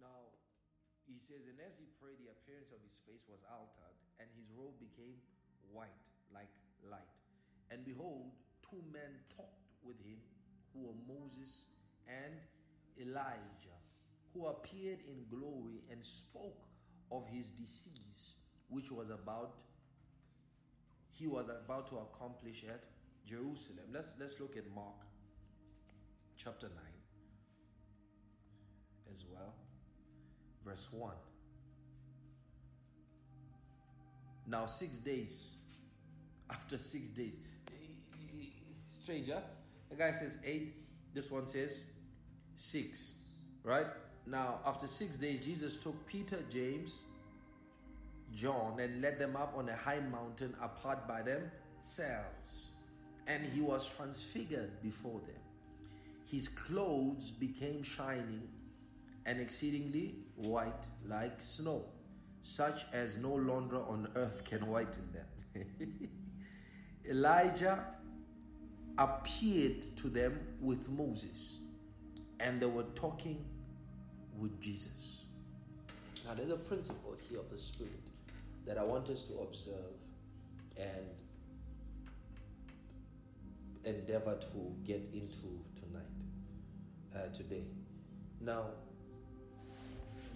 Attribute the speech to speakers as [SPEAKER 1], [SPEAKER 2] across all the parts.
[SPEAKER 1] Now, he says, and as he prayed, the appearance of his face was altered, and his robe became white like light. And behold, two men talked with him, who were Moses and Elijah, who appeared in glory and spoke of his decease, which was about he was about to accomplish at Jerusalem. Let's let's look at Mark chapter 9 as well. Verse 1. Now, six days, after six days, stranger, the guy says eight, this one says six, right? Now, after six days, Jesus took Peter, James, John, and led them up on a high mountain apart by themselves. And he was transfigured before them. His clothes became shining and exceedingly white like snow, such as no launderer on earth can whiten them. Elijah appeared to them with Moses, and they were talking with Jesus. Now, there's a principle here of the Spirit that I want us to observe and endeavor to get into tonight, uh, today. Now,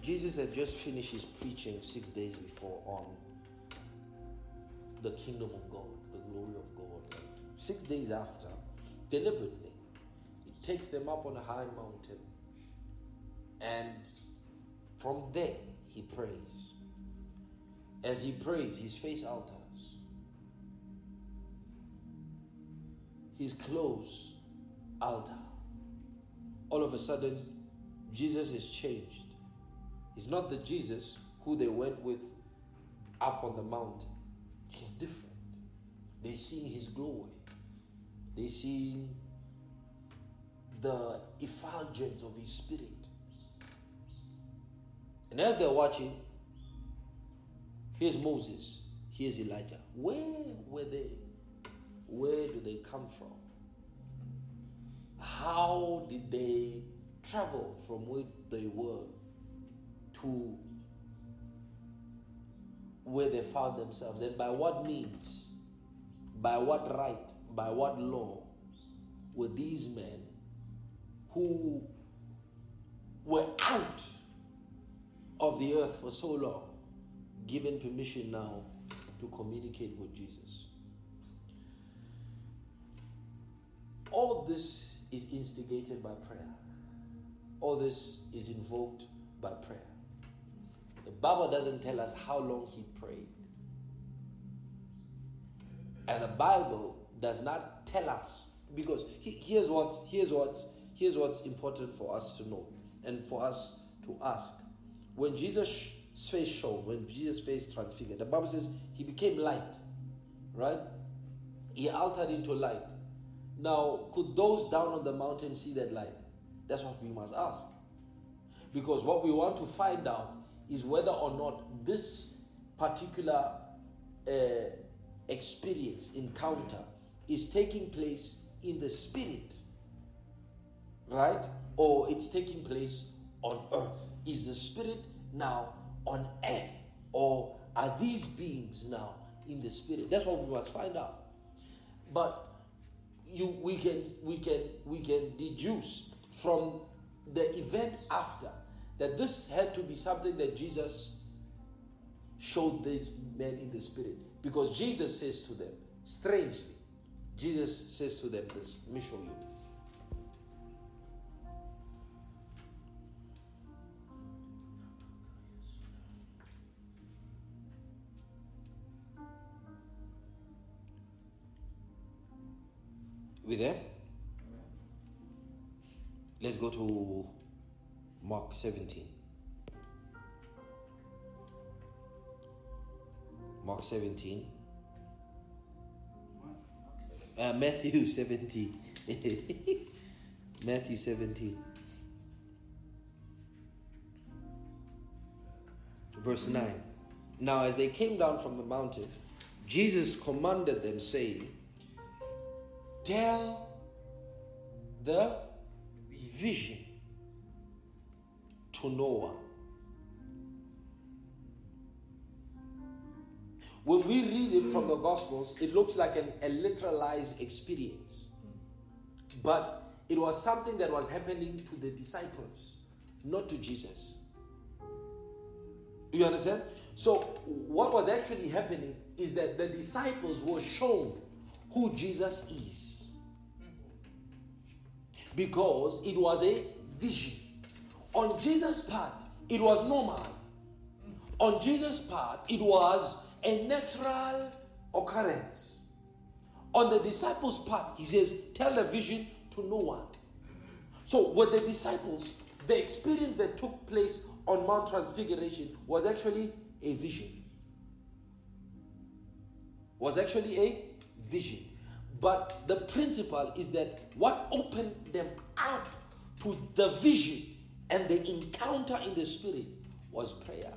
[SPEAKER 1] Jesus had just finished his preaching six days before on the kingdom of God, the glory of God. And six days after, deliberately, he takes them up on a high mountain and from there he prays. As he prays, his face alters. His clothes alter. All of a sudden, Jesus is changed. He's not the Jesus who they went with up on the mountain. He's different. They see his glory. They see the effulgence of his spirit. And as they're watching, here's Moses, here's Elijah. Where were they? Where do they come from? How did they travel from where they were to where they found themselves and by what means, by what right, by what law were these men who were out of the earth for so long given permission now to communicate with Jesus? All this is instigated by prayer. All this is invoked by prayer. The Bible doesn't tell us how long he prayed. And the Bible does not tell us because here's what's here's what's here's what's important for us to know and for us to ask. When Jesus' face shone, when Jesus' face transfigured, the Bible says he became light, right? He altered into light. Now, could those down on the mountain see that light? That's what we must ask. Because what we want to find out is whether or not this particular uh, experience, encounter, is taking place in the spirit, right? Or it's taking place on earth. Is the spirit now on earth? Or are these beings now in the spirit? That's what we must find out. But you we can we can we can deduce from the event after that this had to be something that Jesus showed these men in the spirit. Because Jesus says to them, strangely, Jesus says to them this. Let me show you. We there? Let's go to Mark 17. Mark 17. Uh, Matthew 17. Matthew 17. Verse 9. Now, as they came down from the mountain, Jesus commanded them, saying, Tell the vision to no one. When we read it from the Gospels, it looks like an, a literalized experience. But it was something that was happening to the disciples, not to Jesus. You understand? So, what was actually happening is that the disciples were shown who Jesus is. Because it was a vision. On Jesus' part, it was normal. On Jesus' part, it was a natural occurrence. On the disciples' part, he says, Tell the vision to no one. So, with the disciples, the experience that took place on Mount Transfiguration was actually a vision. Was actually a vision. But the principle is that what opened them up to the vision and the encounter in the spirit was prayer.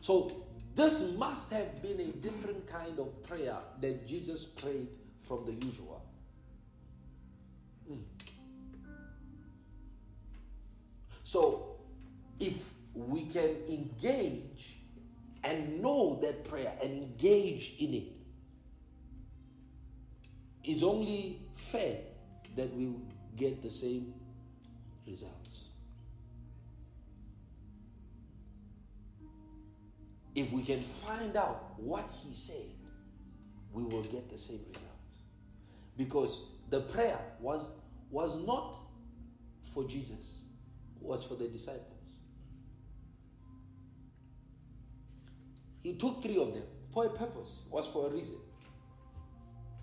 [SPEAKER 1] So this must have been a different kind of prayer that Jesus prayed from the usual. Mm. So, if we can engage and know that prayer and engage in it, it's only fair that we get the same results. If we can find out what he said, we will get the same results. Because the prayer was, was not for Jesus, was for the disciples. He took three of them for a purpose, was for a reason.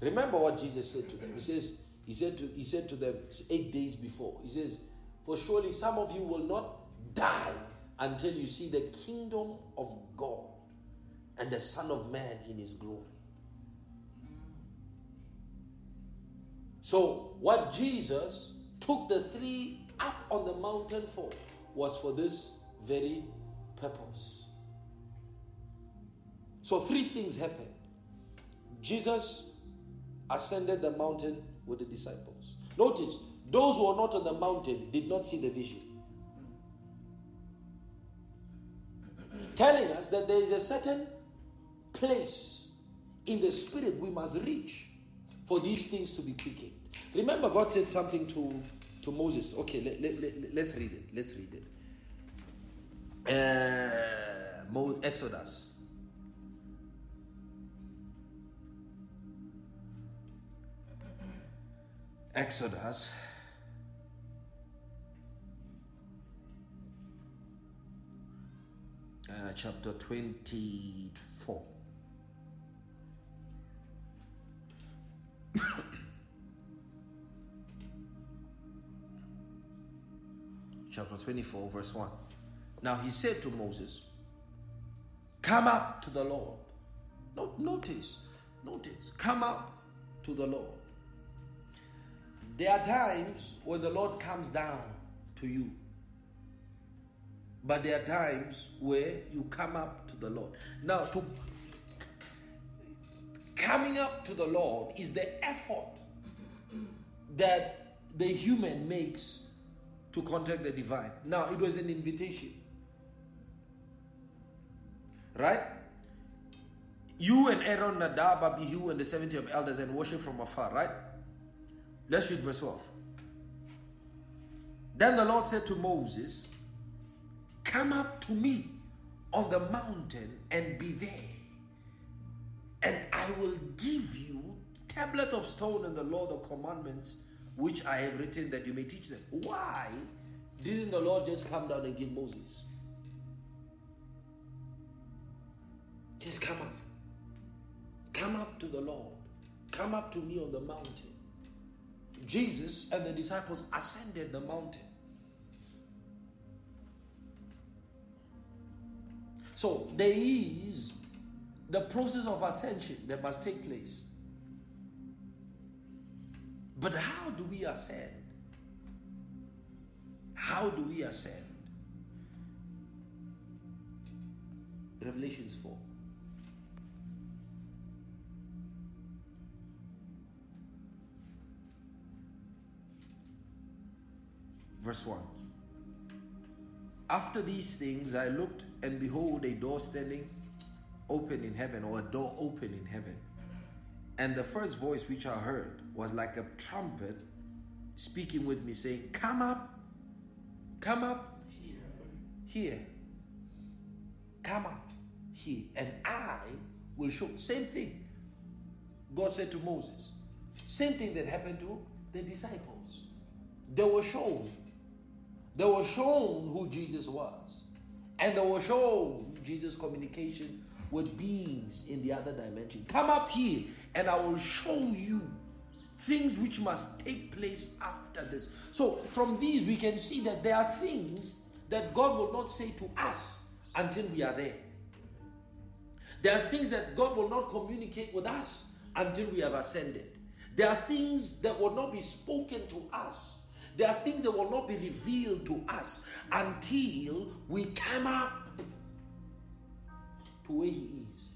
[SPEAKER 1] Remember what Jesus said to them. He says, He said to, he said to them eight days before, He says, For surely some of you will not die until you see the kingdom of God and the Son of Man in his glory. So, what Jesus took the three up on the mountain for was for this very purpose. So, three things happened. Jesus ascended the mountain with the disciples. Notice, those who were not on the mountain did not see the vision. telling us that there is a certain place in the spirit we must reach for these things to be quickened. Remember, God said something to, to Moses. Okay, let, let, let, let's read it. Let's read it. Uh, Exodus. Exodus uh, chapter 24. chapter 24, verse 1. Now he said to Moses, Come up to the Lord. Notice, notice, come up to the Lord. There are times when the Lord comes down to you. But there are times where you come up to the Lord. Now, to coming up to the Lord is the effort that the human makes to contact the divine. Now, it was an invitation. Right? You and Aaron, Nadab, Abihu, and the 70 of elders and worship from afar, right? Let's read verse 12. Then the Lord said to Moses, Come up to me on the mountain and be there. And I will give you tablets of stone and the law, the commandments which I have written that you may teach them. Why didn't the Lord just come down and give Moses? Just come up. Come up to the Lord. Come up to me on the mountain. Jesus and the disciples ascended the mountain. So there is the process of ascension that must take place. But how do we ascend? How do we ascend? Revelations 4. Verse 1. After these things I looked, and behold, a door standing open in heaven, or a door open in heaven. And the first voice which I heard was like a trumpet speaking with me, saying, Come up, come up here, come up here, and I will show. Same thing. God said to Moses. Same thing that happened to the disciples. They were shown. They were shown who Jesus was. And they were shown Jesus' communication with beings in the other dimension. Come up here and I will show you things which must take place after this. So, from these, we can see that there are things that God will not say to us until we are there. There are things that God will not communicate with us until we have ascended. There are things that will not be spoken to us. There are things that will not be revealed to us until we come up to where He is.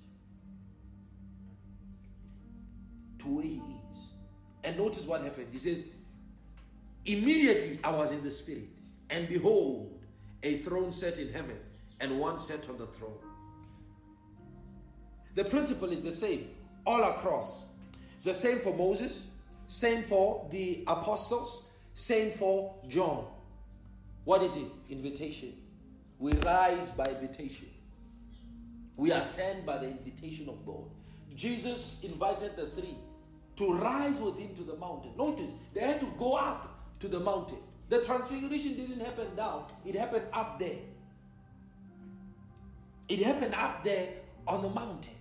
[SPEAKER 1] To where He is. And notice what happens. He says, Immediately I was in the Spirit, and behold, a throne set in heaven, and one sat on the throne. The principle is the same all across. It's the same for Moses, same for the apostles, same for John. What is it? Invitation. We rise by invitation. We ascend by the invitation of God. Jesus invited the three to rise with him to the mountain. Notice, they had to go up to the mountain. The transfiguration didn't happen down, it happened up there. It happened up there on the mountain.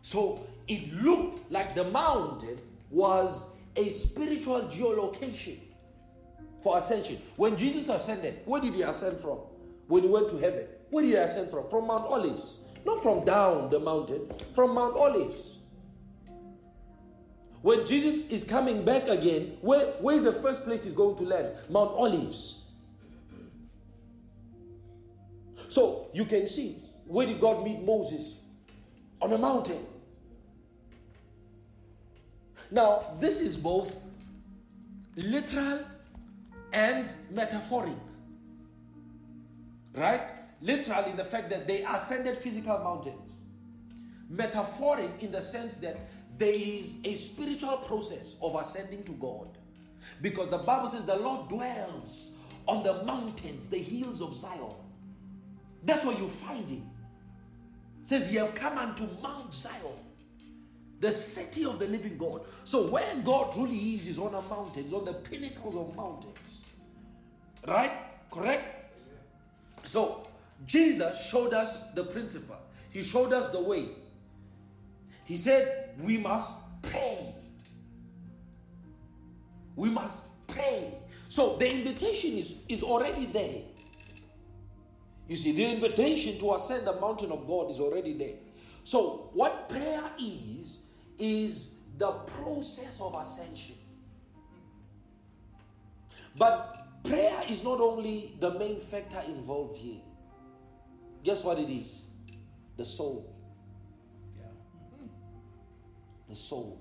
[SPEAKER 1] So it looked like the mountain was a spiritual geolocation for ascension. When Jesus ascended, where did he ascend from? When he went to heaven, where did he ascend from? From Mount Olives. Not from down the mountain, from Mount Olives. When Jesus is coming back again, where, where is the first place he's going to land? Mount Olives. So you can see where did God meet Moses? On a mountain. Now, this is both literal and metaphoric. Right? Literal in the fact that they ascended physical mountains. Metaphoric in the sense that there is a spiritual process of ascending to God. Because the Bible says the Lord dwells on the mountains, the hills of Zion. That's where you find him. It says, You have come unto Mount Zion the city of the living God. So where God truly is is on a mountain, on the pinnacles of mountains. Right? Correct? So Jesus showed us the principle. He showed us the way. He said we must pray. We must pray. So the invitation is, is already there. You see, the invitation to ascend the mountain of God is already there. So, what prayer is, is the process of ascension. But prayer is not only the main factor involved here. Guess what it is? The soul. The soul.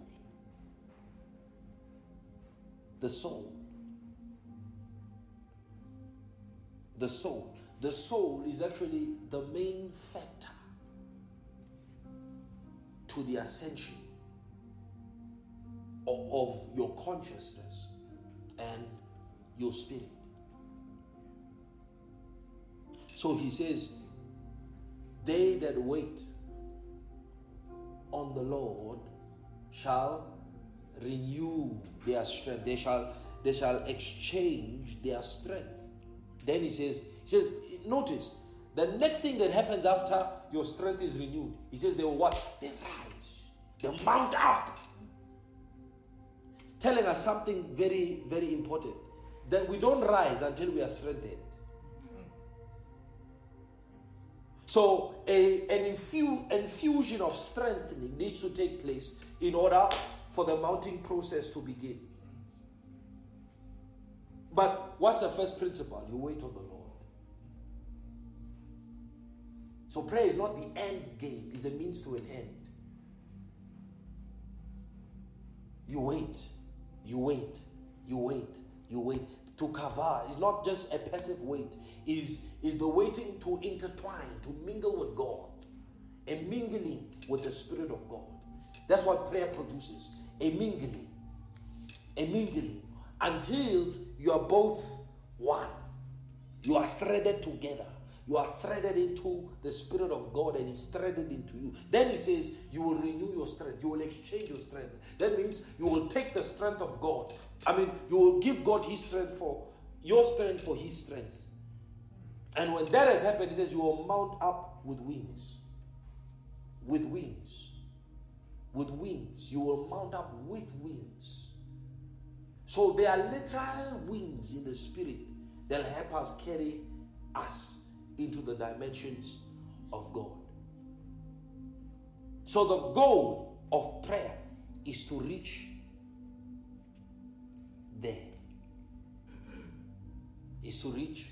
[SPEAKER 1] The soul. The soul. The soul is actually the main factor to the ascension of your consciousness and your spirit. So he says, They that wait on the Lord shall renew their strength. They shall they shall exchange their strength. Then he says, he says, notice the next thing that happens after your strength is renewed. He says they will what? They rise. They mount up telling us something very, very important that we don't rise until we are strengthened. So, a, an infu- infusion of strengthening needs to take place in order for the mounting process to begin. But what's the first principle? You wait on the Lord. So, prayer is not the end game, it's a means to an end. You wait. You wait, you wait, you wait. To cover is not just a passive wait, is is the waiting to intertwine, to mingle with God. a mingling with the Spirit of God. That's what prayer produces a mingling. A mingling. Until you are both one. You are threaded together. You are threaded into the Spirit of God and He's threaded into you. Then He says, You will renew your strength. You will exchange your strength. That means you will take the strength of God. I mean, you will give God His strength for your strength for His strength. And when that has happened, He says, You will mount up with wings. With wings. With wings. You will mount up with wings. So there are literal wings in the Spirit that help us carry us into the dimensions of God. So the goal of prayer is to reach there. Is to reach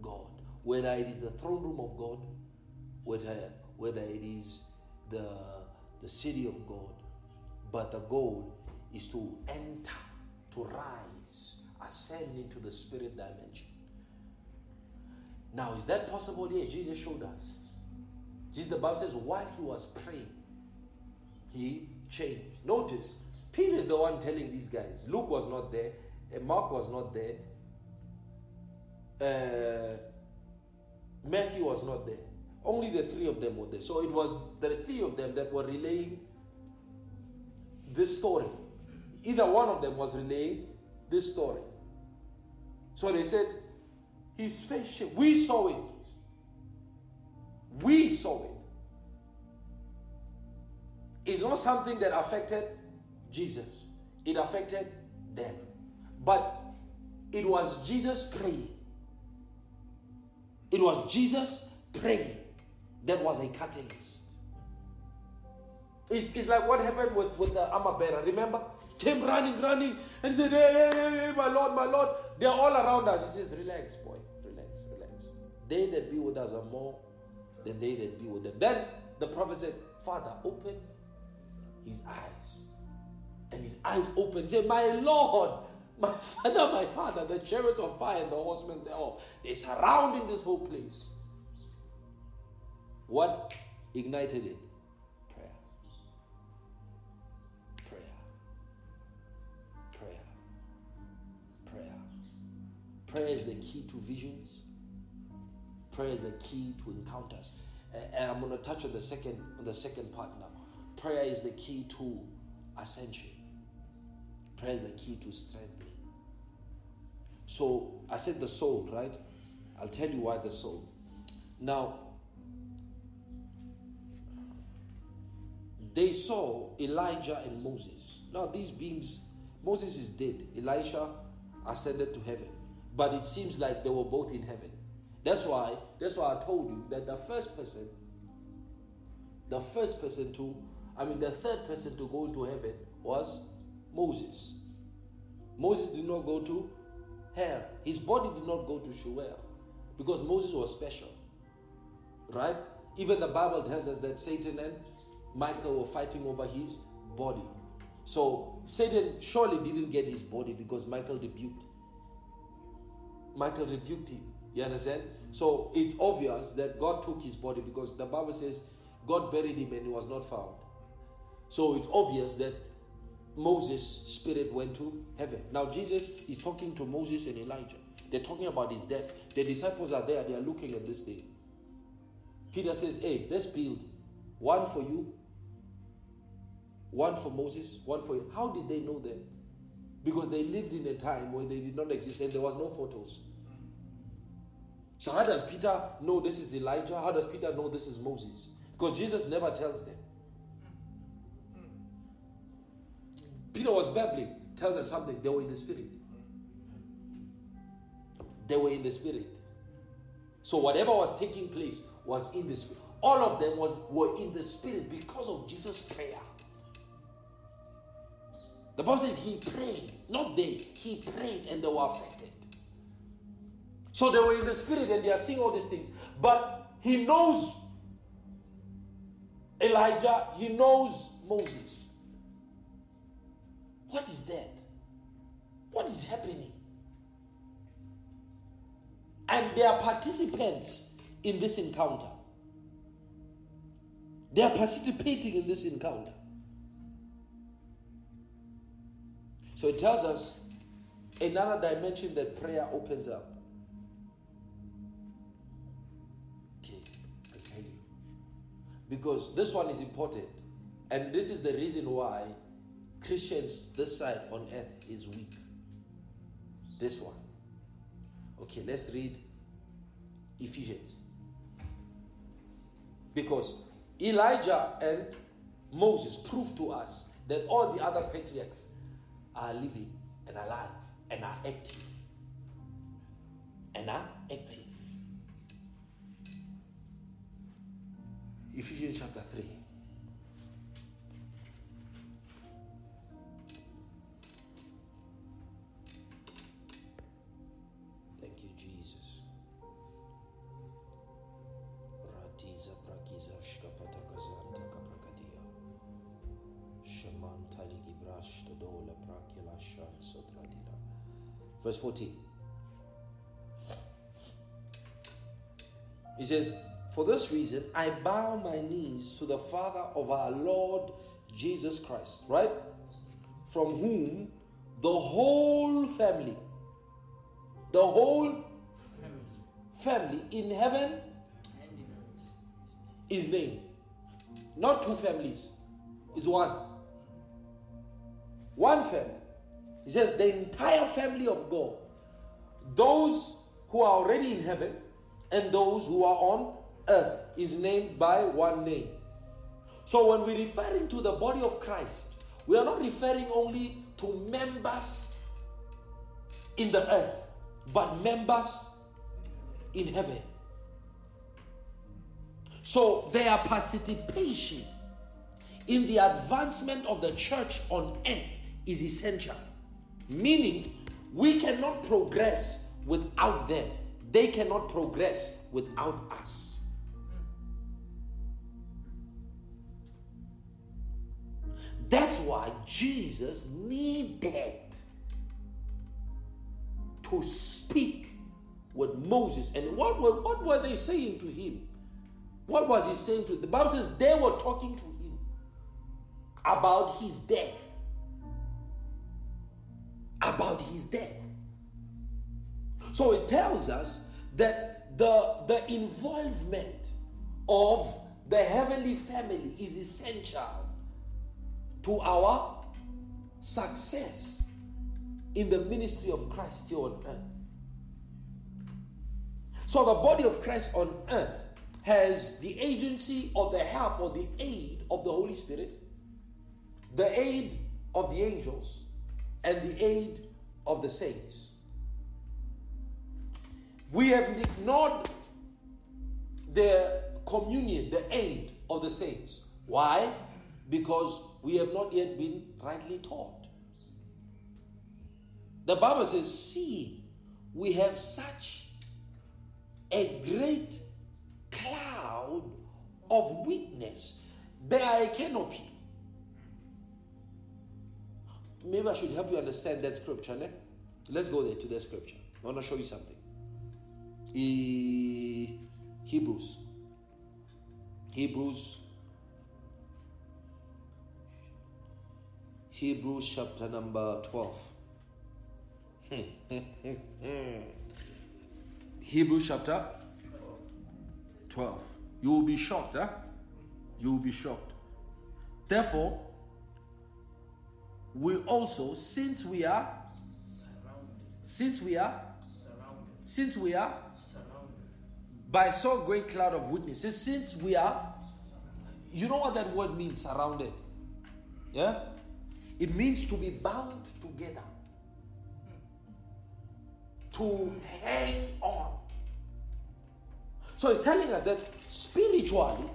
[SPEAKER 1] God. Whether it is the throne room of God, whether, whether it is the, the city of God. But the goal is to enter, to rise, ascend into the spirit dimension. Now, is that possible? Yes, Jesus showed us. Jesus, the Bible says, while he was praying, he changed. Notice, Peter is the one telling these guys. Luke was not there, Mark was not there, uh, Matthew was not there. Only the three of them were there. So it was the three of them that were relaying this story. Either one of them was relaying this story. So they said, his face changed. We saw it. We saw it. It's not something that affected Jesus, it affected them. But it was Jesus praying. It was Jesus praying that was a catalyst. It's, it's like what happened with, with the armor bearer. Remember? Came running, running, and said, hey, hey, hey, my Lord, my Lord. They're all around us. He says, Relax, boy. Relax, relax. They that be with us are more than they that be with them. Then the prophet said, Father, open his eyes. And his eyes opened. Said, My Lord, my father, my father, the chariots of fire and the horsemen thereof, they're surrounding this whole place. What ignited it? Prayer is the key to visions. Prayer is the key to encounters. And I'm going to touch on the second on the second part now. Prayer is the key to ascension. Prayer is the key to strengthening. So I said the soul, right? I'll tell you why the soul. Now, they saw Elijah and Moses. Now, these beings, Moses is dead, Elisha ascended to heaven. But it seems like they were both in heaven. That's why, that's why I told you that the first person, the first person to, I mean, the third person to go into heaven was Moses. Moses did not go to hell. His body did not go to Sheol because Moses was special. Right? Even the Bible tells us that Satan and Michael were fighting over his body. So Satan surely didn't get his body because Michael rebuked. Michael rebuked him. You understand? So it's obvious that God took his body because the Bible says God buried him and he was not found. So it's obvious that Moses' spirit went to heaven. Now Jesus is talking to Moses and Elijah. They're talking about his death. The disciples are there, they are looking at this thing. Peter says, Hey, let's build one for you, one for Moses, one for you. How did they know them? Because they lived in a time when they did not exist and there was no photos. So how does Peter know this is Elijah? How does Peter know this is Moses? Because Jesus never tells them. Peter was babbling, tells us something. They were in the spirit. They were in the spirit. So whatever was taking place was in the spirit. All of them was were in the spirit because of Jesus' prayer. The Bible says he prayed, not they. He prayed and they were affected. So they were in the spirit and they are seeing all these things. But he knows Elijah, he knows Moses. What is that? What is happening? And they are participants in this encounter. They are participating in this encounter. So it tells us another dimension that prayer opens up. Okay, I tell you. Because this one is important. And this is the reason why Christians this side on earth is weak. This one. Okay, let's read Ephesians. Because Elijah and Moses proved to us that all the other patriarchs are living and alive and are active. And are active. Ephesians chapter 3. Verse 14. He says, For this reason, I bow my knees to the Father of our Lord Jesus Christ, right? From whom the whole family, the whole family in heaven is named. Not two families, it's one. One family. He says, the entire family of God, those who are already in heaven and those who are on earth, is named by one name. So when we're referring to the body of Christ, we are not referring only to members in the earth, but members in heaven. So their participation in the advancement of the church on earth is essential. Meaning, we cannot progress without them. They cannot progress without us. That's why Jesus needed to speak with Moses. And what were, what were they saying to him? What was he saying to The Bible says they were talking to him about his death about his death. So it tells us that the, the involvement of the heavenly family is essential to our success in the ministry of Christ here on earth. So the body of Christ on earth has the agency or the help or the aid of the Holy Spirit, the aid of the angels, and the aid of the saints. We have ignored the communion, the aid of the saints. Why? Because we have not yet been rightly taught. The Bible says, See, we have such a great cloud of witness. There a canopy maybe I should help you understand that scripture. Ne? Let's go there to that scripture. I want to show you something. E- Hebrews. Hebrews. Hebrews chapter number 12. Hebrews chapter 12. You will be shocked, huh? You will be shocked. Therefore, we also, since we are, since we are, surrounded, since we are, by so great cloud of witnesses, since we are, you know what that word means, surrounded? Yeah? It means to be bound together, to hang on. So it's telling us that spiritually,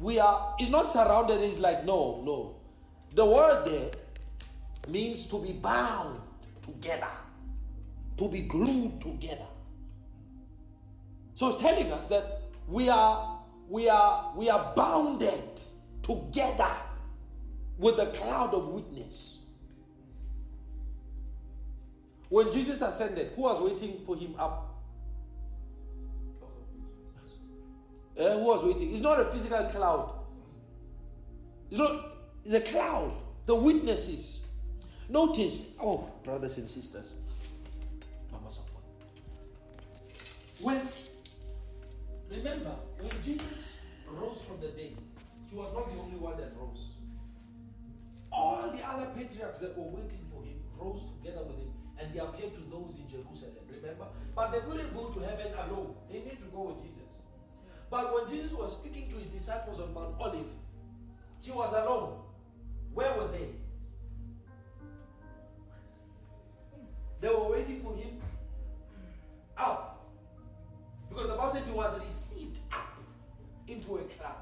[SPEAKER 1] we are, it's not surrounded, it's like, no, no. The word there means to be bound together, to be glued together. So it's telling us that we are we are we are bounded together with a cloud of witness. When Jesus ascended, who was waiting for him up? Uh, who was waiting? It's not a physical cloud. It's not it's a cloud, the witnesses. Notice, oh, brothers and sisters, Mama support. When, remember, when Jesus rose from the dead, he was not the only one that rose. All the other patriarchs that were waiting for him rose together with him and they appeared to those in Jerusalem, remember? But they couldn't go to heaven alone. They need to go with Jesus. But when Jesus was speaking to his disciples on Mount Olive, he was alone. Where were they? They were waiting for him up. Because the Bible says he was received up into a cloud.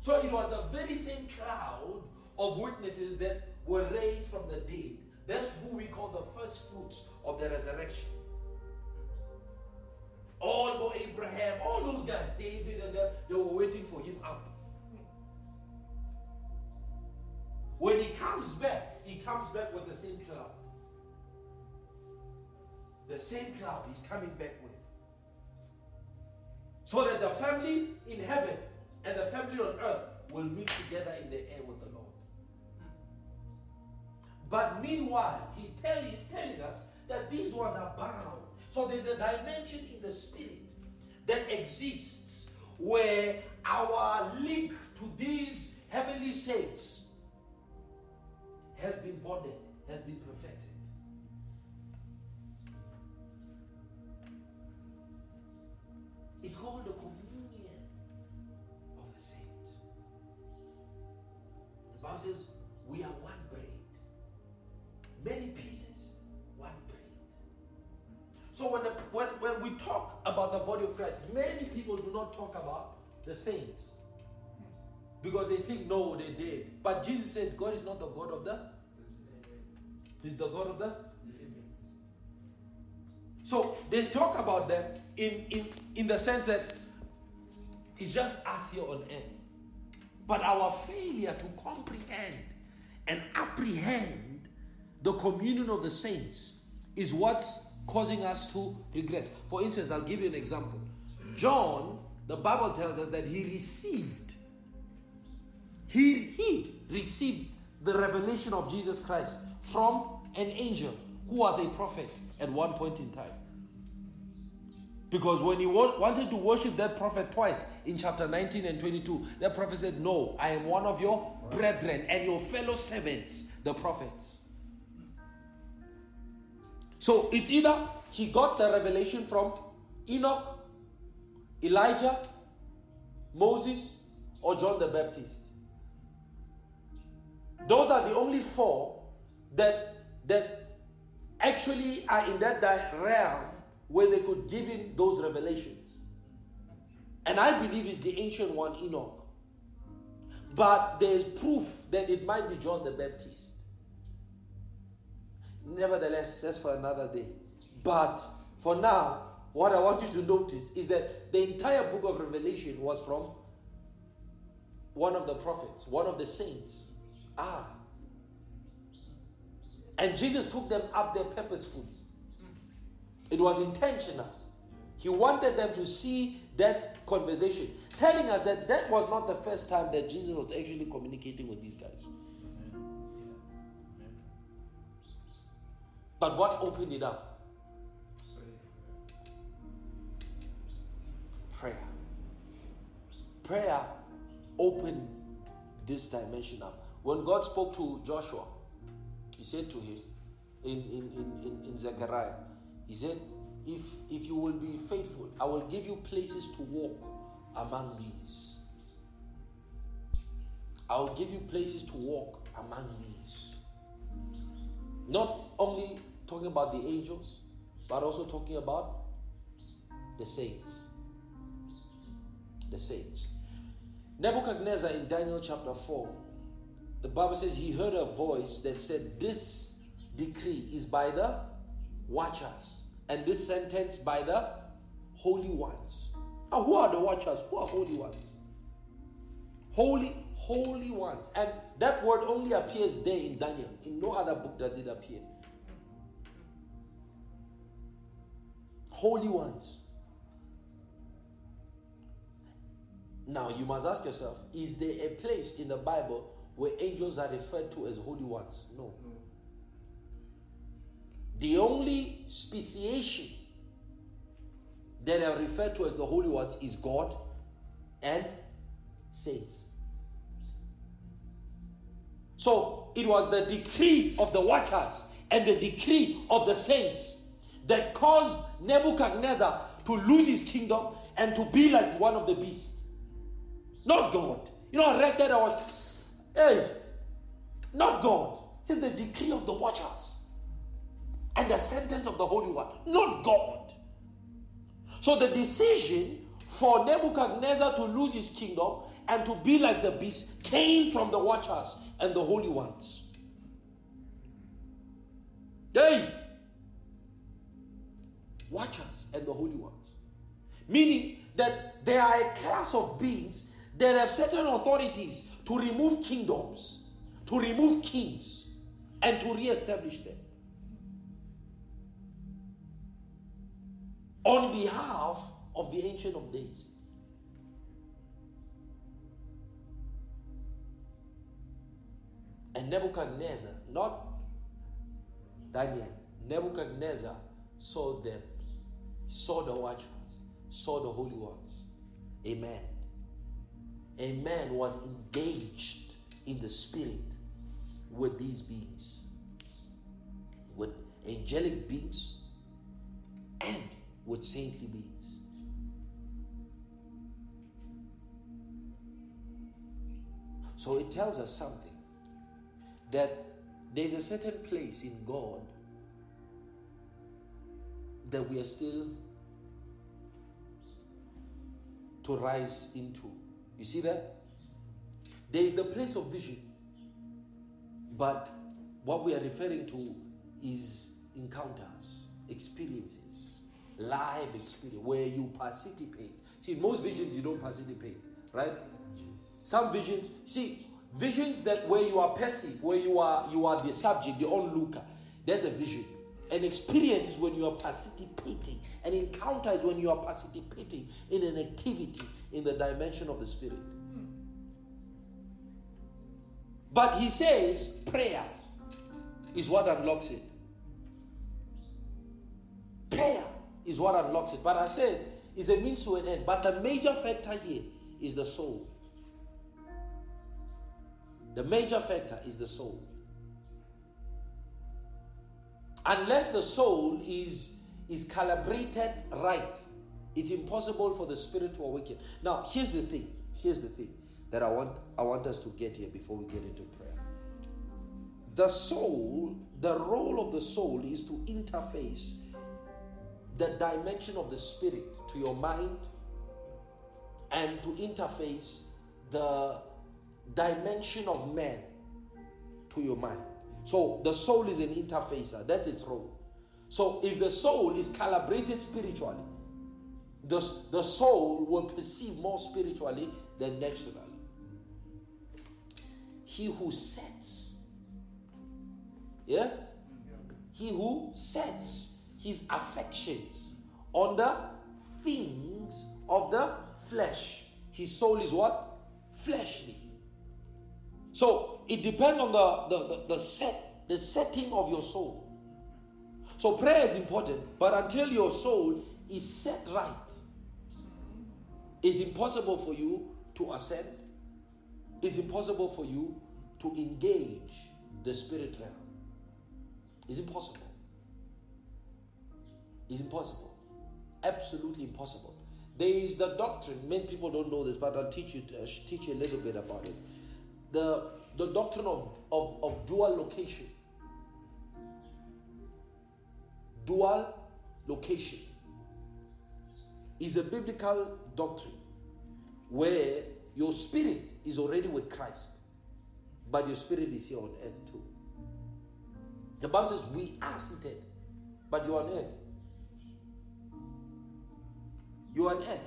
[SPEAKER 1] So it was the very same cloud of witnesses that were raised from the dead. That's who we call the first fruits of the resurrection. All Abraham, all those guys, David and them, they were waiting for him up. When he comes back, he comes back with the same cloud. The same cloud he's coming back with. So that the family in heaven and the family on earth will meet together in the air with the Lord. But meanwhile, he tell, he's telling us that these ones are bound. So there's a dimension in the spirit that exists where our link to these heavenly saints has been bonded, has been It's called the communion of the saints. The Bible says we are one bread. Many pieces, one bread. So when, the, when, when we talk about the body of Christ, many people do not talk about the saints. Because they think, no, they did. But Jesus said, God is not the God of the. He's the God of the. So they talk about them in, in, in the sense that it's just us here on earth. But our failure to comprehend and apprehend the communion of the saints is what's causing us to regress. For instance, I'll give you an example. John, the Bible tells us that he received he, he received the revelation of Jesus Christ from an angel who was a prophet at one point in time. Because when he wa- wanted to worship that prophet twice in chapter 19 and 22, that prophet said, No, I am one of your brethren and your fellow servants, the prophets. So it's either he got the revelation from Enoch, Elijah, Moses, or John the Baptist. Those are the only four that that actually are in that realm where they could give him those revelations. And I believe it's the ancient one, Enoch. But there's proof that it might be John the Baptist. Nevertheless, that's for another day. But for now, what I want you to notice is that the entire book of Revelation was from one of the prophets, one of the saints. Ah. And Jesus took them up there purposefully. It was intentional. He wanted them to see that conversation, telling us that that was not the first time that Jesus was actually communicating with these guys. But what opened it up? Prayer. Prayer opened this dimension up. When God spoke to Joshua, He said to him in, in, in, in, in Zechariah, He said, if, if you will be faithful, I will give you places to walk among these. I will give you places to walk among these. Not only talking about the angels, but also talking about the saints. The saints. Nebuchadnezzar in Daniel chapter 4, the Bible says he heard a voice that said, This decree is by the watchers, and this sentence by the holy ones. Now, who are the watchers? Who are holy ones? Holy, holy ones. And that word only appears there in Daniel. In no other book does it appear. holy ones. Now you must ask yourself: Is there a place in the Bible where angels are referred to as holy ones? No. The only speciation that are referred to as the holy ones is God and saints. So it was the decree of the watchers and the decree of the saints that caused Nebuchadnezzar to lose his kingdom and to be like one of the beasts. Not God. You know, I read that I was, hey, not God. Says the decree of the watchers and the sentence of the Holy One, not God. So the decision for Nebuchadnezzar to lose his kingdom and to be like the beast came from the watchers and the holy ones. Hey! Watchers and the holy ones. Meaning that there are a class of beings that have certain authorities to remove kingdoms, to remove kings, and to re-establish them. On behalf of the Ancient of Days. And Nebuchadnezzar, not Daniel, Nebuchadnezzar saw them, saw the watchers, saw the holy ones. Amen. A man was engaged in the spirit with these beings, with angelic beings with saintly beings. So it tells us something that there's a certain place in God that we are still to rise into. You see that? There is the place of vision, but what we are referring to is encounters, experiences, live experience where you participate. See, most visions you don't participate, right? Some visions, see, visions that where you are passive, where you are you are the subject, the onlooker. There's a vision. An experience is when you are participating. An encounter is when you are participating in an activity in the dimension of the spirit. But he says prayer is what unlocks it. Prayer is what unlocks it. But I said it's a means to an end. But the major factor here is the soul. The major factor is the soul. Unless the soul is, is calibrated right, it's impossible for the spirit to awaken. Now, here's the thing. Here's the thing that I want I want us to get here before we get into prayer. The soul, the role of the soul is to interface the dimension of the spirit to your mind and to interface the dimension of man to your mind. So the soul is an interfacer. That's its role. So if the soul is calibrated spiritually, the, the soul will perceive more spiritually than naturally. He who sets, yeah? He who sets his affections on the things of the flesh. His soul is what? Fleshly. So it depends on the, the, the, the set, the setting of your soul. So prayer is important, but until your soul is set right, it's impossible for you to ascend. It's impossible for you to engage the spirit realm. It's impossible. It's impossible. Absolutely impossible. There is the doctrine. Many people don't know this, but I'll teach you uh, teach you a little bit about it the, the doctrine of, of, of dual location. Dual location is a biblical doctrine where your spirit is already with Christ, but your spirit is here on earth too. The Bible says we are seated, but you are on earth. You are on earth.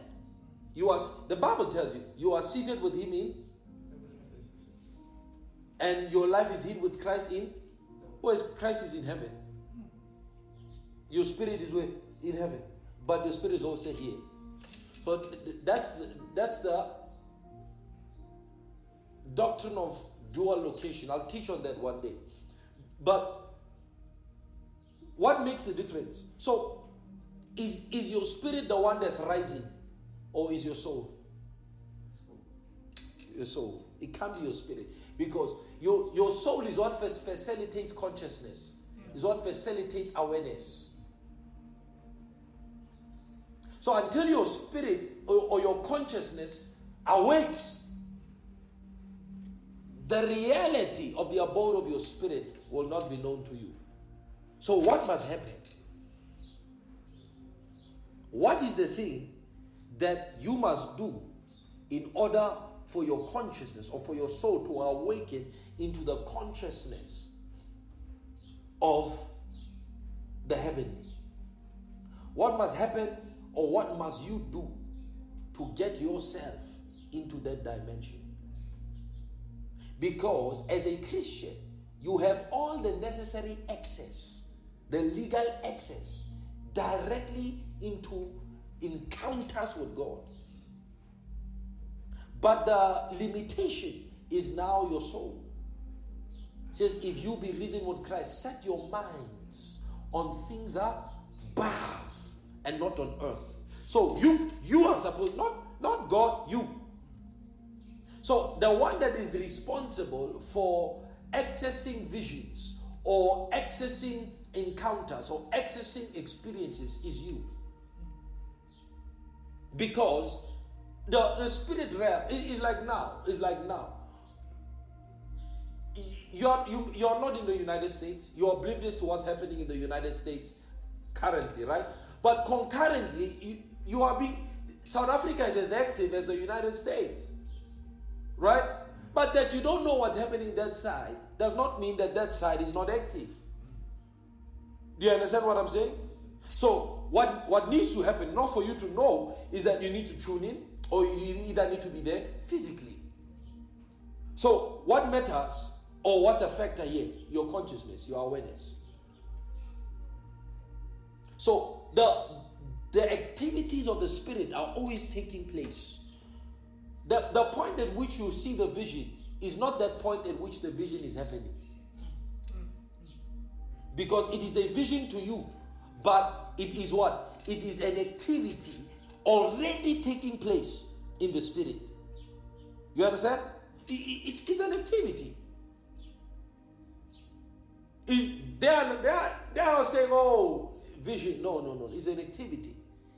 [SPEAKER 1] You are the Bible tells you you are seated with him in and your life is hid with Christ in where is Christ is in heaven. Your spirit is where in heaven, but the spirit is also here. But that's the, that's the doctrine of dual location. I'll teach on that one day. But what makes the difference? So, is, is your spirit the one that's rising, or is your soul? Your soul. It can't be your spirit. Because your, your soul is what facilitates consciousness, is what facilitates awareness. So until your spirit or, or your consciousness awakes, the reality of the abode of your spirit will not be known to you. So, what must happen? What is the thing that you must do in order for your consciousness or for your soul to awaken into the consciousness of the heavenly? What must happen or what must you do to get yourself into that dimension? Because as a Christian, you have all the necessary access, the legal access, directly into encounters with God. But the limitation is now your soul. It says, if you be risen with Christ, set your minds on things above and not on earth. So you you are supposed not not God, you. So the one that is responsible for accessing visions or accessing encounters or accessing experiences is you. Because the, the spirit realm is like now, is like now. You're, you, you're not in the United States. You're oblivious to what's happening in the United States currently, right? But concurrently, you, you are being. South Africa is as active as the United States, right? But that you don't know what's happening that side does not mean that that side is not active. Do you understand what I'm saying? So, what, what needs to happen, not for you to know, is that you need to tune in or you either need to be there physically. So, what matters or what's a factor here? Your consciousness, your awareness. So, the, the activities of the Spirit are always taking place. The, the point at which you see the vision is not that point at which the vision is happening. Because it is a vision to you, but it is what? It is an activity already taking place in the spirit. You understand? it's an activity. they, are, they, are, they are saying, oh, vision. No, no, no. It's an activity.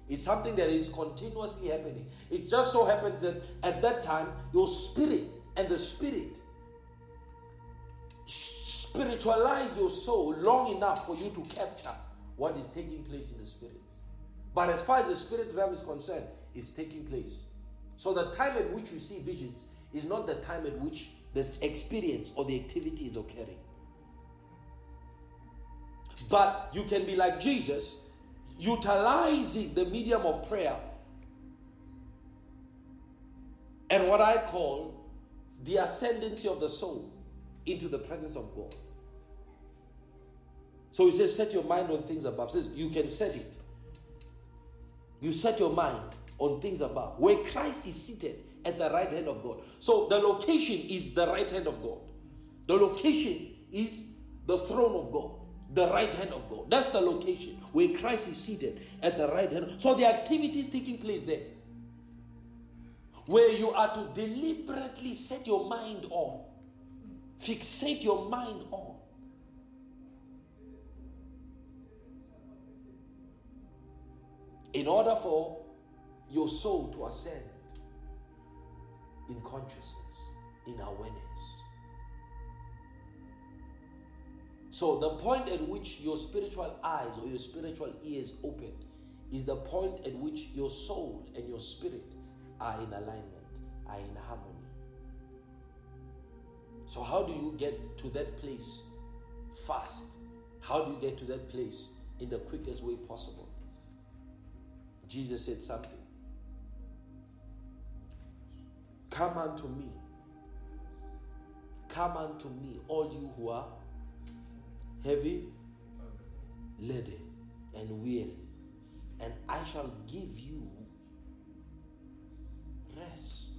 [SPEAKER 1] It's something that is continuously happening. It just so happens that at that time, your spirit and the spirit spiritualized your soul long enough for you to capture what is taking place in the spirit. But as far as the spirit realm is concerned, it's taking place. So the time at which we see visions is not the time at which the experience or the activity is occurring. But you can be like Jesus, utilizing the medium of prayer and what I call the ascendancy of the soul into the presence of God. So he says, set your mind on things above. Says you can set it. You set your mind on things above, where Christ is seated at the right hand of God. So the location is the right hand of God. The location is the throne of God, the right hand of God. That's the location where Christ is seated at the right hand. So the activity is taking place there where you are to deliberately set your mind on, fixate your mind on. In order for your soul to ascend in consciousness, in awareness. So, the point at which your spiritual eyes or your spiritual ears open is the point at which your soul and your spirit are in alignment, are in harmony. So, how do you get to that place fast? How do you get to that place in the quickest way possible? Jesus said something. Come unto me. Come unto me, all you who are heavy, laden, and weary, and I shall give you rest.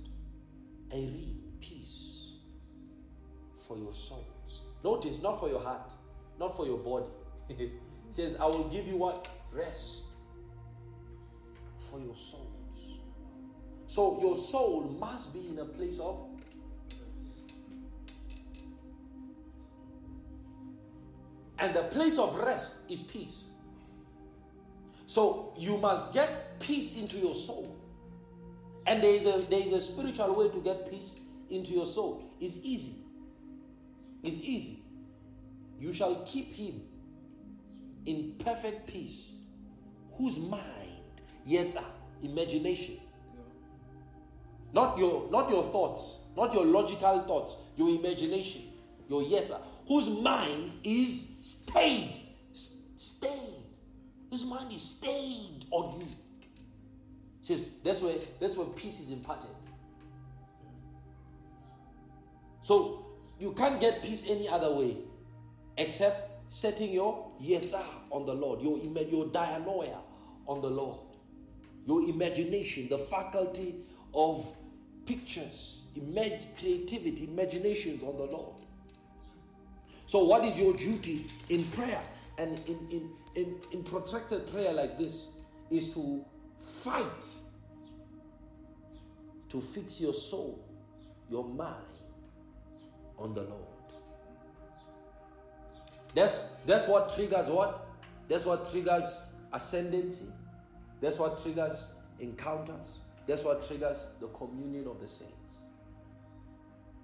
[SPEAKER 1] I read peace. for your souls. Notice, not for your heart, not for your body. says, I will give you what? Rest for your souls. So your soul must be in a place of And the place of rest is peace. So you must get peace into your soul. And there is a there is a spiritual way to get peace into your soul. It's easy. It's easy. You shall keep him in perfect peace, whose mind, yet imagination. Not your not your thoughts, not your logical thoughts, your imagination, your yet, whose mind is stayed. Stayed. His mind is stayed on you. Says that's where that's where peace is imparted. So you can't get peace any other way except setting your yetza on the Lord, your your dianoia on the Lord, your imagination, the faculty of pictures, imag- creativity, imaginations on the Lord. So, what is your duty in prayer and in, in, in, in protracted prayer like this? Is to fight to fix your soul, your mind on the Lord. That's, that's what triggers what? That's what triggers ascendancy. That's what triggers encounters. That's what triggers the communion of the saints.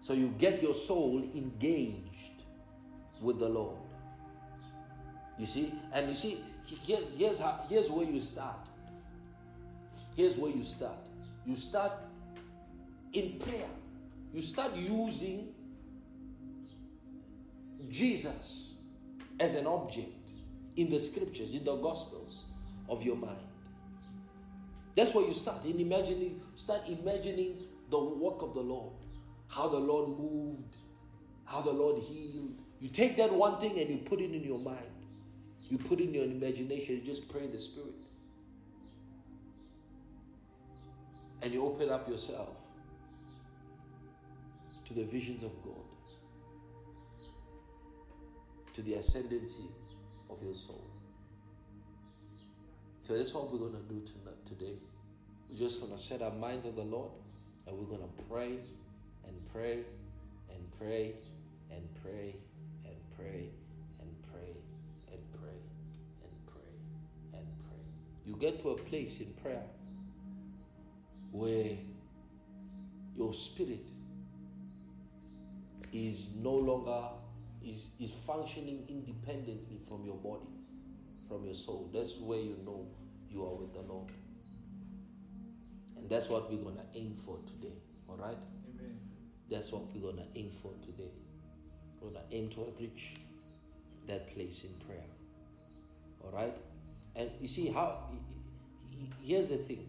[SPEAKER 1] So you get your soul engaged with the Lord. You see? And you see, here's, here's, how, here's where you start. Here's where you start. You start in prayer. You start using Jesus as an object in the scriptures, in the gospels of your mind. That's where you start in imagining, start imagining the work of the Lord, how the Lord moved, how the Lord healed. You take that one thing and you put it in your mind. You put it in your imagination, you just pray in the spirit. And you open up yourself to the visions of God, to the ascendancy of your soul. So that's what we're going to do tonight, today. We're just going to set our minds on the Lord and we're going to pray and pray and pray and pray and pray and pray and pray and pray and pray. You get to a place in prayer where your spirit is no longer is, is functioning independently from your body from your soul. That's where you know you are with the Lord. And that's what we're going to aim for today. All right? Amen. That's what we're going to aim for today. We're going to aim to reach that place in prayer. All right? And you see how here's the thing.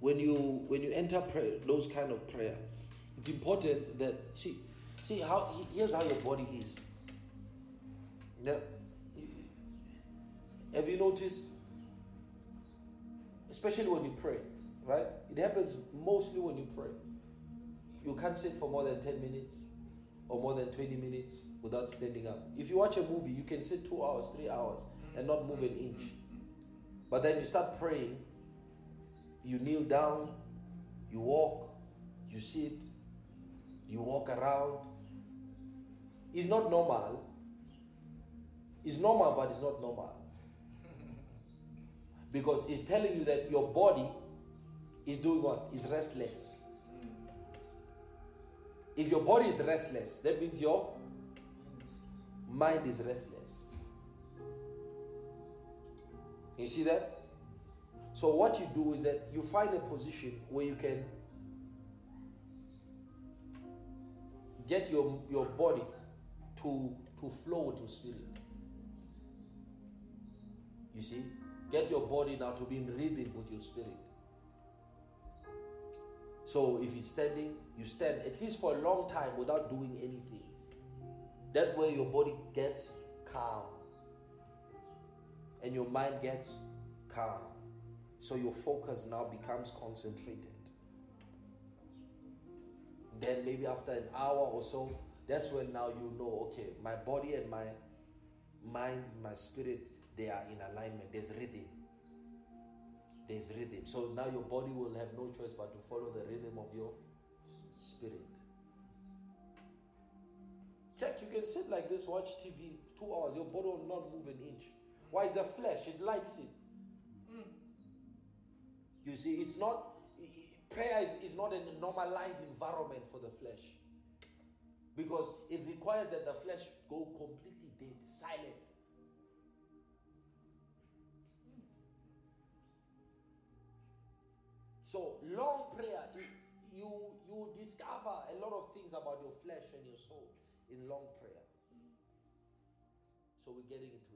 [SPEAKER 1] When you when you enter prayer, those kind of prayer, it's important that see see how here's how your body is. Now, have you noticed? Especially when you pray, right? It happens mostly when you pray. You can't sit for more than 10 minutes or more than 20 minutes without standing up. If you watch a movie, you can sit two hours, three hours, and not move an inch. But then you start praying, you kneel down, you walk, you sit, you walk around. It's not normal. It's normal, but it's not normal. Because it's telling you that your body is doing what? Is restless. If your body is restless, that means your mind is restless. You see that? So, what you do is that you find a position where you can get your, your body to, to flow with your spirit. You see? Get your body now to be in rhythm with your spirit. So if you're standing, you stand at least for a long time without doing anything. That way your body gets calm. And your mind gets calm. So your focus now becomes concentrated. then maybe after an hour or so, that's when now you know, okay, my body and my mind, my spirit, they are in alignment. There's rhythm. There's rhythm. So now your body will have no choice but to follow the rhythm of your spirit. Check, you can sit like this, watch TV two hours, your body will not move an inch. Why is the flesh? It likes it. You see, it's not, prayer is, is not a normalized environment for the flesh. Because it requires that the flesh go completely dead, silent. So long prayer, you, you discover a lot of things about your flesh and your soul in long prayer. So we're getting into